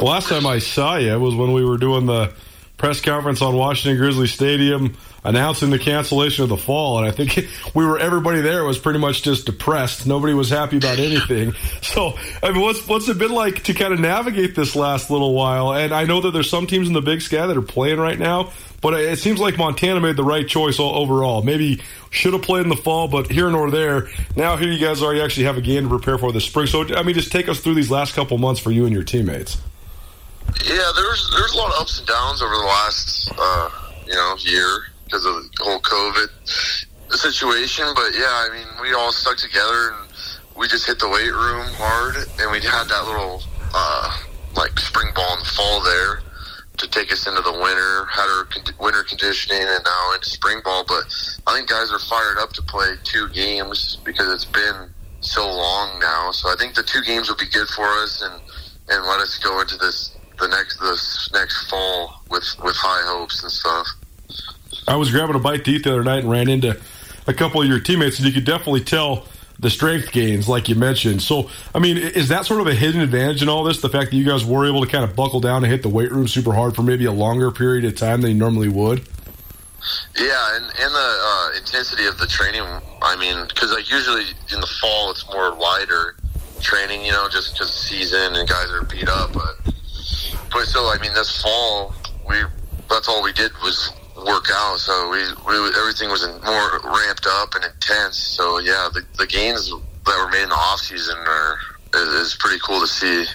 Last time I saw you was when we were doing the press conference on Washington Grizzly Stadium announcing the cancellation of the fall, and I think we were everybody there was pretty much just depressed. Nobody was happy about anything. So, I mean, what's what's it been like to kind of navigate this last little while? And I know that there's some teams in the Big Sky that are playing right now, but it seems like Montana made the right choice overall. Maybe should have played in the fall, but here nor there. Now here you guys are. You actually have a game to prepare for this spring. So, I mean, just take us through these last couple months for you and your teammates. Yeah, there's there's a lot of ups and downs over the last uh, you know year because of the whole COVID situation. But yeah, I mean, we all stuck together and we just hit the weight room hard, and we had that little uh, like spring ball in the fall there to take us into the winter. Had our con- winter conditioning, and now into spring ball. But I think guys are fired up to play two games because it's been so long now. So I think the two games will be good for us and and let us go into this the next this next fall with with high hopes and stuff. I was grabbing a bite to eat the other night and ran into a couple of your teammates, and you could definitely tell the strength gains, like you mentioned. So, I mean, is that sort of a hidden advantage in all this? The fact that you guys were able to kind of buckle down and hit the weight room super hard for maybe a longer period of time than you normally would? Yeah, and, and the uh, intensity of the training. I mean, because like usually in the fall it's more lighter training, you know, just because season and guys are beat up. But but still, I mean, this fall we that's all we did was work out. So we, we everything was more ramped up and intense. So yeah, the, the gains that were made in the off season are is, is pretty cool to see.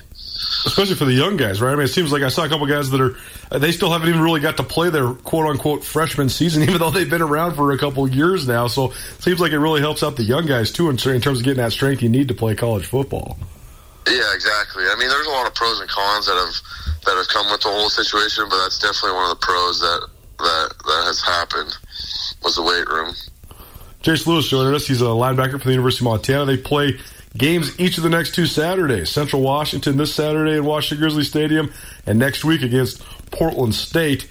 Especially for the young guys, right? I mean, it seems like I saw a couple guys that are they still haven't even really got to play their quote unquote freshman season, even though they've been around for a couple years now. So it seems like it really helps out the young guys too in, in terms of getting that strength you need to play college football. Yeah, exactly. I mean, there's a lot of pros and cons that have that have come with the whole situation, but that's definitely one of the pros that that that has happened was the weight room. Jace Lewis joining us. He's a linebacker for the University of Montana. They play games each of the next two Saturdays. Central Washington this Saturday at Washington Grizzly Stadium, and next week against Portland State.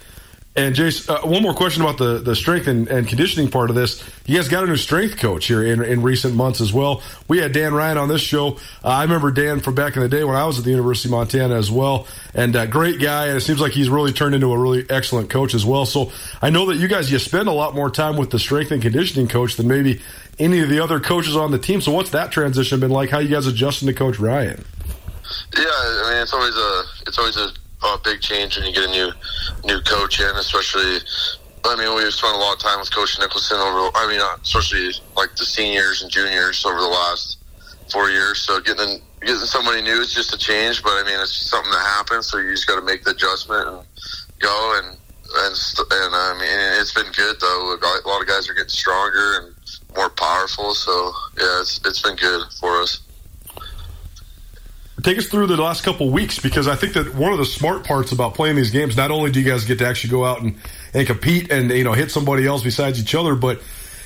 And Jace, uh, one more question about the, the strength and, and, conditioning part of this. You guys got a new strength coach here in, in recent months as well. We had Dan Ryan on this show. Uh, I remember Dan from back in the day when I was at the University of Montana as well. And uh, great guy. And it seems like he's really turned into a really excellent coach as well. So I know that you guys, you spend a lot more time with the strength and conditioning coach than maybe any of the other coaches on the team. So what's that transition been like? How you guys adjusting to Coach Ryan? Yeah, I mean, it's always a, it's always a, a big change when you get a new new coach in, especially. I mean, we've spent a lot of time with Coach Nicholson over. I mean, uh, especially like the seniors and juniors over the last four years. So getting getting somebody new is just a change, but I mean, it's something that happens. So you just got to make the adjustment and go. And and and I mean, it's been good though. A lot of guys are getting stronger and more powerful. So yeah, it's it's been good for us take us through the last couple weeks because I think that one of the smart parts about playing these games, not only do you guys get to actually go out and, and compete and you know hit somebody else besides each other, but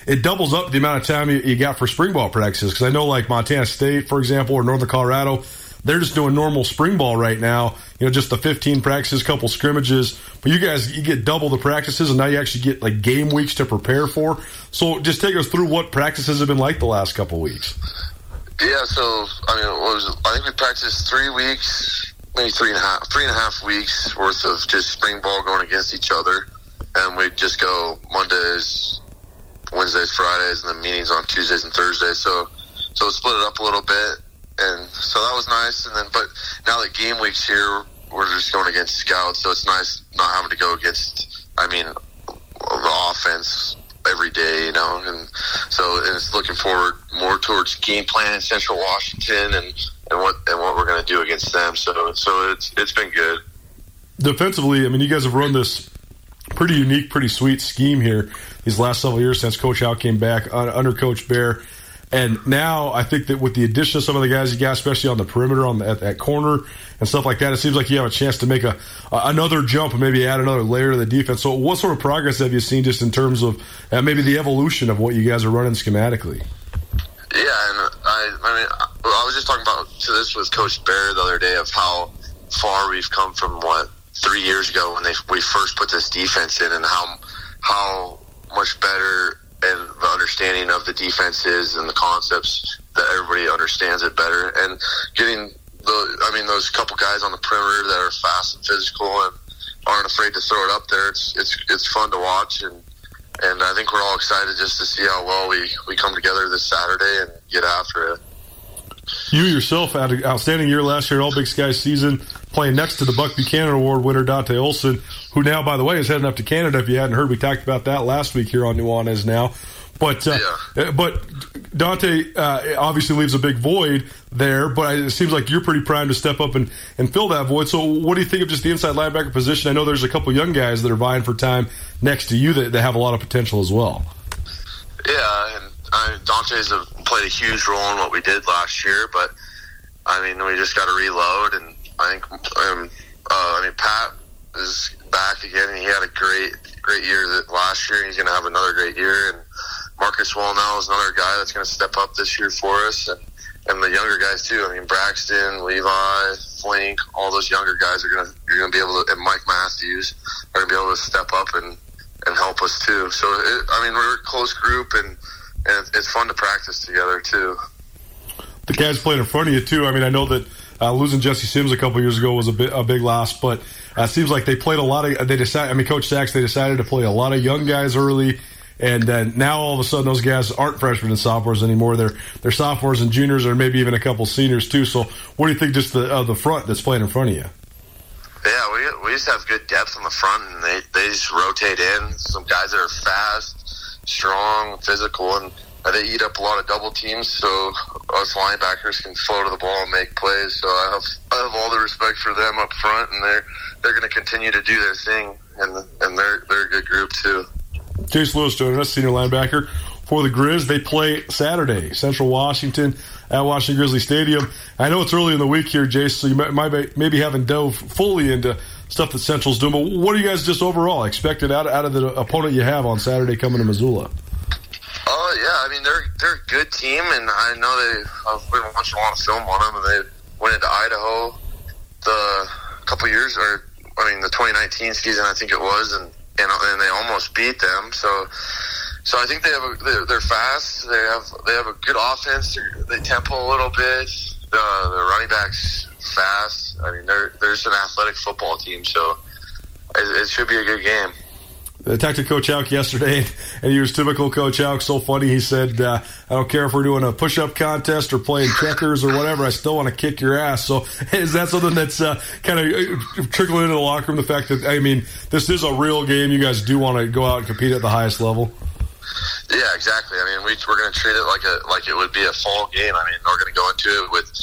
it doubles up the amount of time you, you got for spring ball practices. Because I know like Montana State, for example, or Northern Colorado, they're just doing normal spring ball right now. You know, just the 15 practices, couple scrimmages. But you guys, you get double the practices, and now you actually get like game weeks to prepare for. So just take us through what practices have been like the last couple weeks. Yeah, so I mean, was, I think we practiced three weeks, maybe three and a half, three and a half weeks worth of just spring ball going against each other, and we'd just go Mondays, Wednesdays, Fridays, and then meetings on Tuesdays and Thursdays. So, so split it up a little bit, and so that was nice. And then, but now that game weeks here, we're just going against scouts, so it's nice not having to go against. I mean, the offense every day, you know, and so and it's looking forward more towards game plan in Central Washington and, and what and what we're going to do against them. So so it's it's been good. Defensively, I mean, you guys have run this pretty unique, pretty sweet scheme here these last several years since Coach Al came back under Coach Baer. And now I think that with the addition of some of the guys you got, especially on the perimeter, on the, at that corner and stuff like that, it seems like you have a chance to make a, a another jump and maybe add another layer to the defense. So, what sort of progress have you seen just in terms of uh, maybe the evolution of what you guys are running schematically? Yeah, and I, I mean, I was just talking about this with Coach Baer the other day of how far we've come from what three years ago when they we first put this defense in, and how how much better and the understanding of the defenses and the concepts that everybody understands it better, and getting the I mean those couple guys on the perimeter that are fast and physical and aren't afraid to throw it up there. It's it's it's fun to watch and and I think we're all excited just to see how well we, we come together this Saturday and get after it. You yourself had an outstanding year last year, All Big Sky season, playing next to the Buck Buchanan Award winner Dante Olson, who now, by the way, is heading up to Canada. If you hadn't heard, we talked about that last week here on Nuanez now. But uh, yeah. Uh, but Dante uh, obviously leaves a big void there. But it seems like you're pretty primed to step up and, and fill that void. So what do you think of just the inside linebacker position? I know there's a couple young guys that are vying for time next to you that, that have a lot of potential as well. Yeah, and I, Dante's a, played a huge role in what we did last year. But I mean, we just got to reload, and I think um, uh, I mean Pat is back again. He had a great great year last year. He's going to have another great year, and Marcus Welnel is another guy that's going to step up this year for us, and and the younger guys too. I mean, Braxton, Levi, Flink, all those younger guys are going to you're going to be able to, and Mike Matthews are going to be able to step up and and help us too. So it, I mean, we're a close group, and and it's fun to practice together too. The guys playing in front of you too. I mean, I know that uh, losing Jesse Sims a couple years ago was a, bit, a big loss, but uh, it seems like they played a lot of. They decided. I mean, Coach Sachs. They decided to play a lot of young guys early and then now all of a sudden those guys aren't freshmen and sophomores anymore. They're they're sophomores and juniors, or maybe even a couple seniors too. So what do you think just the uh, the front that's playing in front of you? Yeah, we, we just have good depth on the front, and they, they just rotate in. Some guys that are fast, strong, physical, and Uh, they eat up a lot of double teams. So us linebackers can flow to the ball and make plays. So I have I have all the respect for them up front, and they're they're going to continue to do their thing, and and they're they're a good group too. Jace Lewis joining us, senior linebacker for the Grizz. They play Saturday, Central Washington at Washington Grizzly Stadium. I know it's early in the week here, Jace, so you might be, maybe haven't dove fully into stuff that Central's doing. But what do you guys just overall expected out, out of the opponent you have on Saturday coming to Missoula? Yeah, I mean they're they're a good team, and I know they. I've been watching a lot of film on them, and they went into Idaho the couple years, or I mean the 2019 season, I think it was, and and and they almost beat them. So. So I think they have a, they're, they're fast. They have they have a good offense. They're, they tempo a little bit. The the running backs fast. I mean, they're they're just an athletic football team. So it, it should be a good game. I talked to Coach Hauck yesterday, and he was typical Coach Hauck. So funny. He said, uh, "I don't care if we're doing a push-up contest or playing checkers or whatever. I still want to kick your ass." So, is that something that's uh, kind of trickling into the locker room? The fact that I mean, this is a real game. You guys do want to go out and compete at the highest level. Yeah, exactly. I mean, we, we're going to treat it like a like it would be a fall game. I mean, we're going to go into it with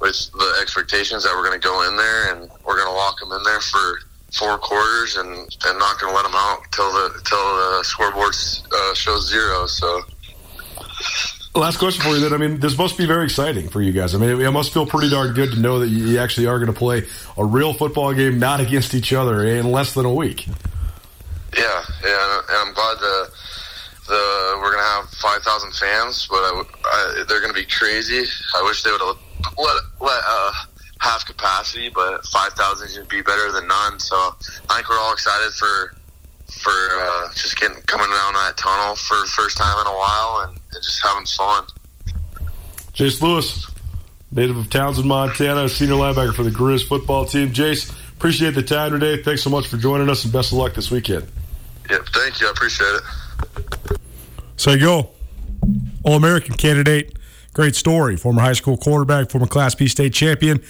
with the expectations that we're going to go in there and we're going to lock them in there for four quarters and, and not going to let them out till the till the scoreboard uh, shows zero. So. Last question for you. Then I mean, this must be very exciting for you guys. I mean, it must feel pretty darn good to know that you actually are going to play a real football game, not against each other, in less than a week. Yeah, yeah, and I'm glad the the we're gonna have five thousand fans, but I, I, they're gonna be crazy. I wish they would have let let uh, half capacity, but five thousand should be better than none. So I think we're all excited for for uh, just getting coming down that tunnel for the first time in a while and, and just having fun. Jace Lewis, native of Townsend, Montana, senior linebacker for the Grizz football team. Jace, appreciate the time today. Thanks so much for joining us, and best of luck this weekend. Yep, thank you. I appreciate it. So you go, All American candidate. Great story. Former high school quarterback, former Class B state champion,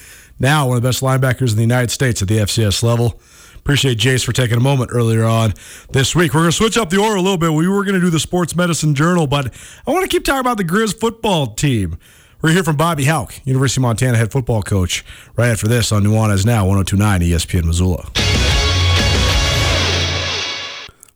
now one of the best linebackers in the United States at the FCS level. Appreciate Jace for taking a moment earlier on this week. We're going to switch up the order a little bit. We were going to do the Sports Medicine Journal, but I want to keep talking about the Grizz football team. We're here from Bobby Hauck, University of Montana head football coach, right after this on Nuanez Now, 1029 ESPN Missoula.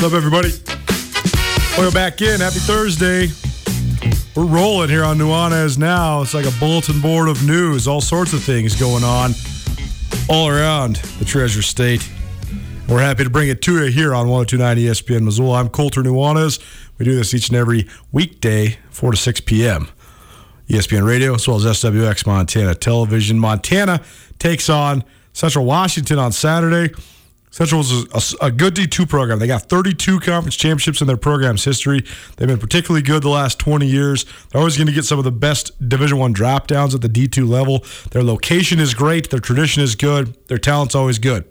What's up, everybody? Welcome back in. Happy Thursday. We're rolling here on Nuanez now. It's like a bulletin board of news, all sorts of things going on all around the Treasure State. We're happy to bring it to you here on 1029 ESPN Missoula. I'm Colter Nuanez. We do this each and every weekday, 4 to 6 p.m. ESPN Radio, as well as SWX Montana Television. Montana takes on Central Washington on Saturday. Central a, a, good D2 program. They got 32 conference championships in their program's history. They've been particularly good the last 20 years. They're always going to get some of the best Division One drop downs at the D2 level. Their location is great. Their tradition is good. Their talent's always good.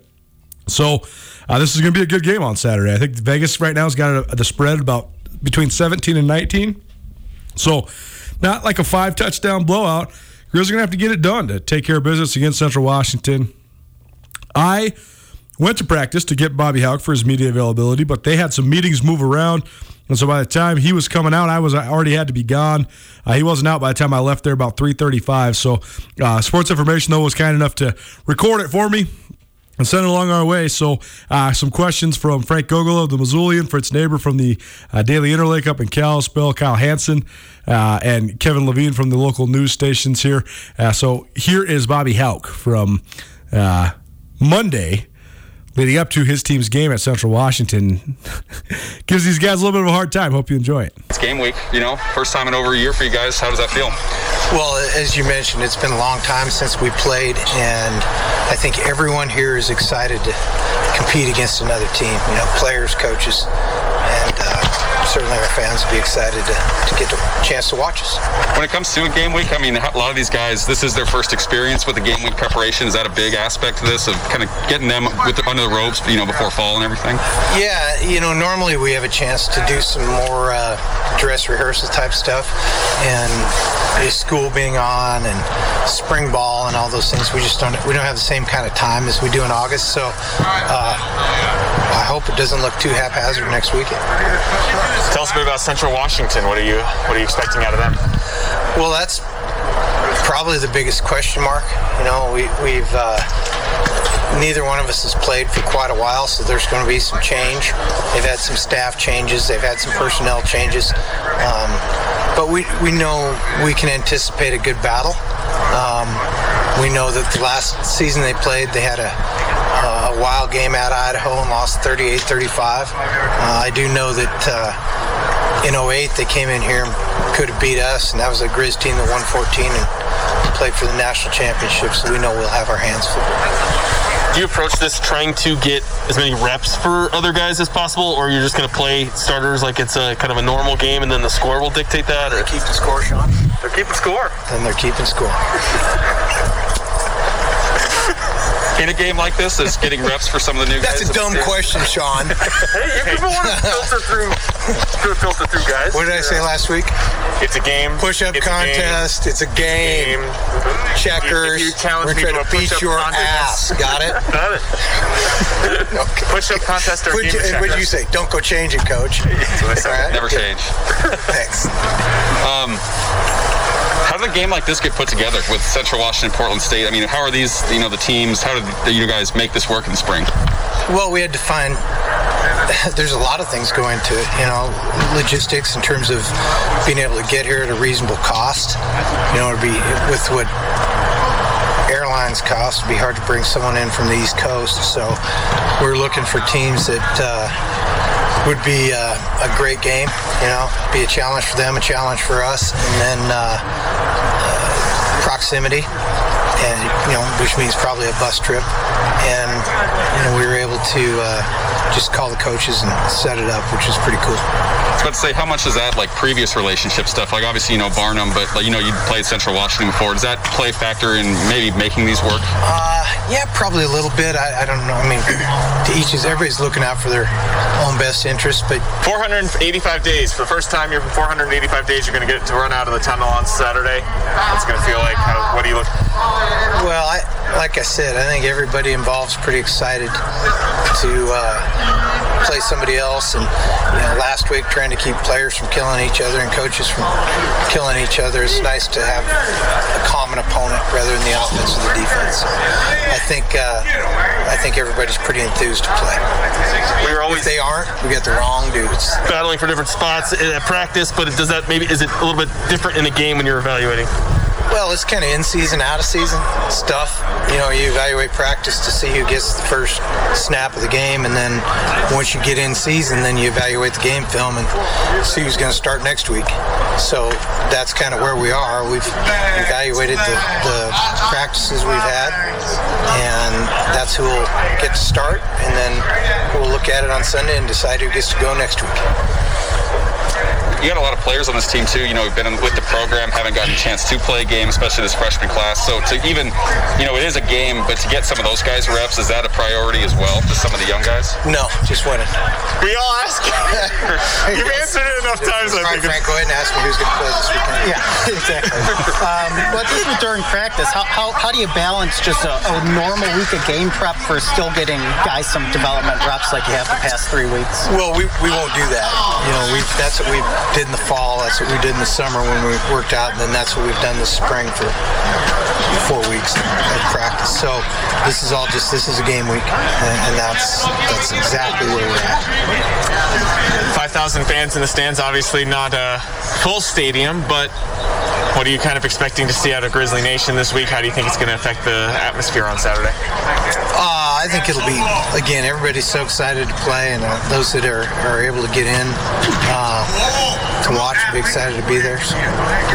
So uh, this is going to be a good game on Saturday. I think Vegas right now has got a, the spread about between 17 and 19. So not like a five touchdown blowout. Grizz are going to have to get it done to take care of business against Central Washington. I went to practice to get Bobby Hauck for his media availability, but they had some meetings move around. And so by the time he was coming out, I was I already had to be gone. Uh, he wasn't out by the time I left there about 3:35. So uh, Sports Information though was kind enough to record it for me and send it along our way. So uh, some questions from Frank Gogol of the Missoulian, Fritz Neighbor from the uh, Daily Interlake up in Kalispell, Kyle Hansen, uh, and Kevin Levine from the local news stations here. Uh, so here is Bobby Hauck from Monday leading up to his team's game at Central Washington. Gives these guys a little bit of a hard time. Hope you enjoy it. It's game week, you know, first time in over a year for you guys. How does that feel? Well, as you mentioned, it's been a long time since we played, and I think everyone here is excited to compete against another team, you know, players, coaches. Certainly our fans will be excited to, to get the chance to watch us. When it comes to a game week, I mean, a lot of these guys, this is their first experience with the game week preparation. Is that a big aspect to this of kind of getting them with the, under the ropes, you know, before fall and everything? Yeah, you know, normally we have a chance to do some more uh, dress rehearsal type stuff, and school being on and spring ball and all those things, we just don't we don't have the same kind of time as we do in August. So uh, I hope it doesn't look too haphazard next weekend. Tell us a bit about Central Washington. What are you What are you expecting out of them? Well, that's probably the biggest question mark. You know, we, we've uh, neither one of us has played for quite a while, so there's going to be some change. They've had some staff changes, they've had some personnel changes, um, but we we know we can anticipate a good battle. Um, we know that the last season they played, they had a a wild game at Idaho and lost 38-35. Uh, I do know that uh, in 08 they came in here and could have beat us, and that was a Grizz team that won 14 and played for the national championship. So we know we'll have our hands full. Do you approach this trying to get as many reps for other guys as possible, or you're just going to play starters like it's a kind of a normal game, and then the score will dictate that? Or keep the score, Sean. They're keeping score. Then they're keeping score. in a game like this is getting reps for some of the new That's guys? That's a dumb question, Sean. hey, if people want to filter through, filter through guys. What did I say last week? It's a game. Push-up it's contest. A it's a game. game. Checkers. If you We're trying to beat your ass. Got it? Got it. okay. Push-up contest or What'd game you, what'd you say? Don't go change it, coach. That's what I said. Never change. Thanks. Um, how did a game like this get put together with Central Washington, Portland State? I mean, how are these, you know, the teams? How did you guys make this work in the spring? Well, we had to find. There's a lot of things go into it, you know, logistics in terms of being able to get here at a reasonable cost. You know, to be with what airlines cost, it'd be hard to bring someone in from the East Coast. So we're looking for teams that. Uh, would be uh, a great game, you know, be a challenge for them, a challenge for us, and then uh, uh, proximity, and you know, which means probably a bus trip, and you know, we were able to uh, just call the coaches and set it up, which was pretty cool. I was about to say, how much does that like previous relationship stuff? Like obviously you know Barnum, but like, you know you played Central Washington before. Does that play a factor in maybe making these work? Uh, yeah, probably a little bit. I, I don't know. I mean, to each is everybody's looking out for their own best interest, but 485 days. For the first time, you're 485 days. You're going to get to run out of the tunnel on Saturday. What's going to feel like? How, what do you look? Well, I, like I said, I think everybody involved is pretty excited to uh, play somebody else. And you know, last week trying to keep players from killing each other and coaches from killing each other. It's nice to have a common opponent rather than the offense or the defense. I think uh, I think everybody's pretty enthused to play. We were always if they aren't, we got the wrong dudes. battling for different spots at practice, but does that maybe is it a little bit different in a game when you're evaluating? Well, it's kind of in season, out of season stuff. You know, you evaluate practice to see who gets the first snap of the game, and then once you get in season, then you evaluate the game film and see who's going to start next week. So that's kind of where we are. We've evaluated the, the practices we've had, and that's who will get to start, and then we'll look at it on Sunday and decide who gets to go next week. You got a lot of players on this team too. You know, we've been with the program, haven't gotten a chance to play a game, especially this freshman class. So to even, you know, it is a game, but to get some of those guys reps, is that a priority as well to some of the young guys? No, just winning. We all ask. You've answered it enough times. I Frank, think. Frank, go ahead and ask me who's going to play this weekend. Yeah, exactly. um, but this was during practice. How, how, how do you balance just a, a normal week of game prep for still getting guys some development reps like you have the past three weeks? Well, we, we won't do that. You know, we that's what we did in the fall. That's what we did in the summer when we worked out, and then that's what we've done this spring for four weeks of practice. So this is all just this is a game week, and, and that's that's exactly where we're at. 5,000 fans in the stands. Obviously, not a full stadium, but what are you kind of expecting to see out of Grizzly Nation this week? How do you think it's going to affect the atmosphere on Saturday? Uh, I think it'll be again. Everybody's so excited to play, and uh, those that are, are able to get in. Uh, to watch. Will be excited to be there. So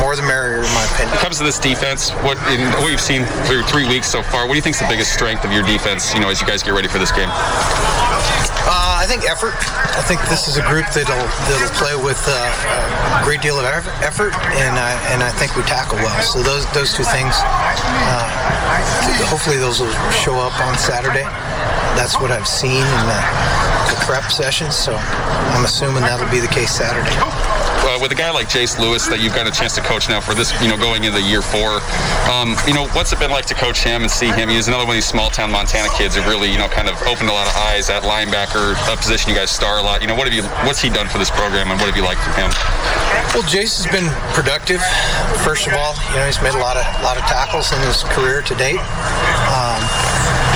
more the merrier, in my opinion. When it comes to this defense, what in what you've seen through three weeks so far, what do you think is the biggest strength of your defense? You know, as you guys get ready for this game. Uh, I think effort. I think this is a group that'll that'll play with uh, a great deal of effort, and I, and I think we tackle well. So those those two things, uh, hopefully those will show up on Saturday. That's what I've seen in the, the prep sessions. So I'm assuming that'll be the case Saturday uh, with a guy like Jace Lewis that you've got a chance to coach now for this, you know, going into year four, um, you know, what's it been like to coach him and see him? He's another one of these small town Montana kids who really, you know, kind of opened a lot of eyes at linebacker, a position you guys star a lot. You know, what have you, what's he done for this program and what have you liked from him? Well, Jace has been productive. First of all, you know, he's made a lot of, lot of tackles in his career to date. Um,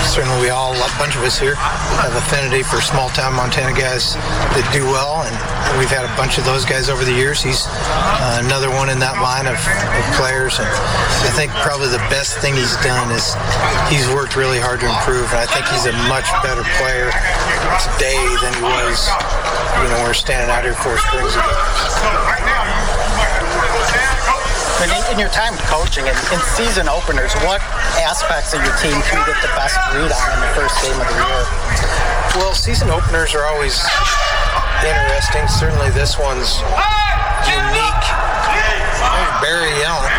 certainly we all, a bunch of us here, have affinity for small town Montana guys that do well, and we've had a bunch of those guys over the years. He's uh, another one in that line of, of players, and I think probably the best thing he's done is he's worked really hard to improve, and I think he's a much better player today than he was, you know, we're standing out here four springs ago. In, in, your time coaching and in season openers, what aspects of your team can you get the best read on in the first game of the year? Well, season openers are always interesting. Certainly, this one's unique. Barry Allen.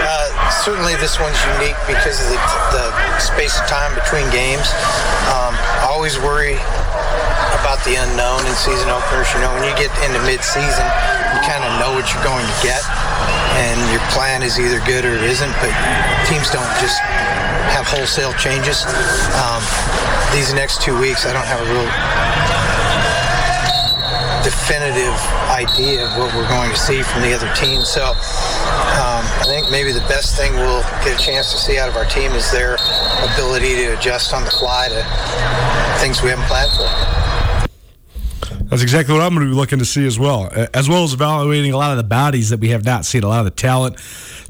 Uh, certainly, this one's unique because of the, the, space of time between games. Um, always worry about the unknown in season openers. You know, when you get into mid-season, you kind of know what you're going to get, and your plan is either good or it isn't. But teams don't just have wholesale changes. Um, these next two weeks, I don't have a real definitive idea of what we're going to see from the other team. So um, I think maybe the best thing we'll get a chance to see out of our team is their ability to adjust on the fly to things we haven't planned for. That's exactly what I'm going to be looking to see as well, as well as evaluating a lot of the bodies that we have not seen, a lot of the talent.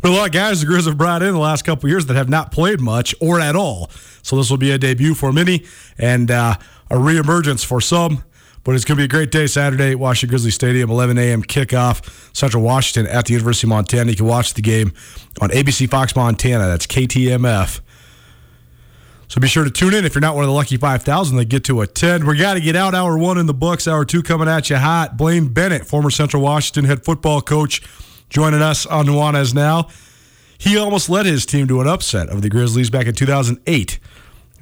But a lot of guys the Grizz have brought in the last couple years that have not played much or at all. So this will be a debut for many and uh, a reemergence for some. But it's going to be a great day Saturday at Washington Grizzly Stadium, 11 a.m. kickoff, Central Washington at the University of Montana. You can watch the game on ABC Fox Montana. That's KTMF. So be sure to tune in if you're not one of the lucky 5,000 that get to attend. We got to get out. Hour one in the books. Hour two coming at you hot. Blaine Bennett, former Central Washington head football coach, joining us on Nuanez now. He almost led his team to an upset of the Grizzlies back in 2008.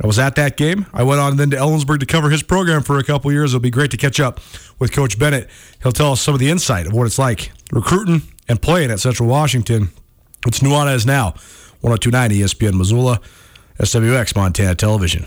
I was at that game. I went on then to Ellensburg to cover his program for a couple years. It'll be great to catch up with Coach Bennett. He'll tell us some of the insight of what it's like recruiting and playing at Central Washington. It's Nuanez now, 1029 ESPN Missoula. SWX Montana Television.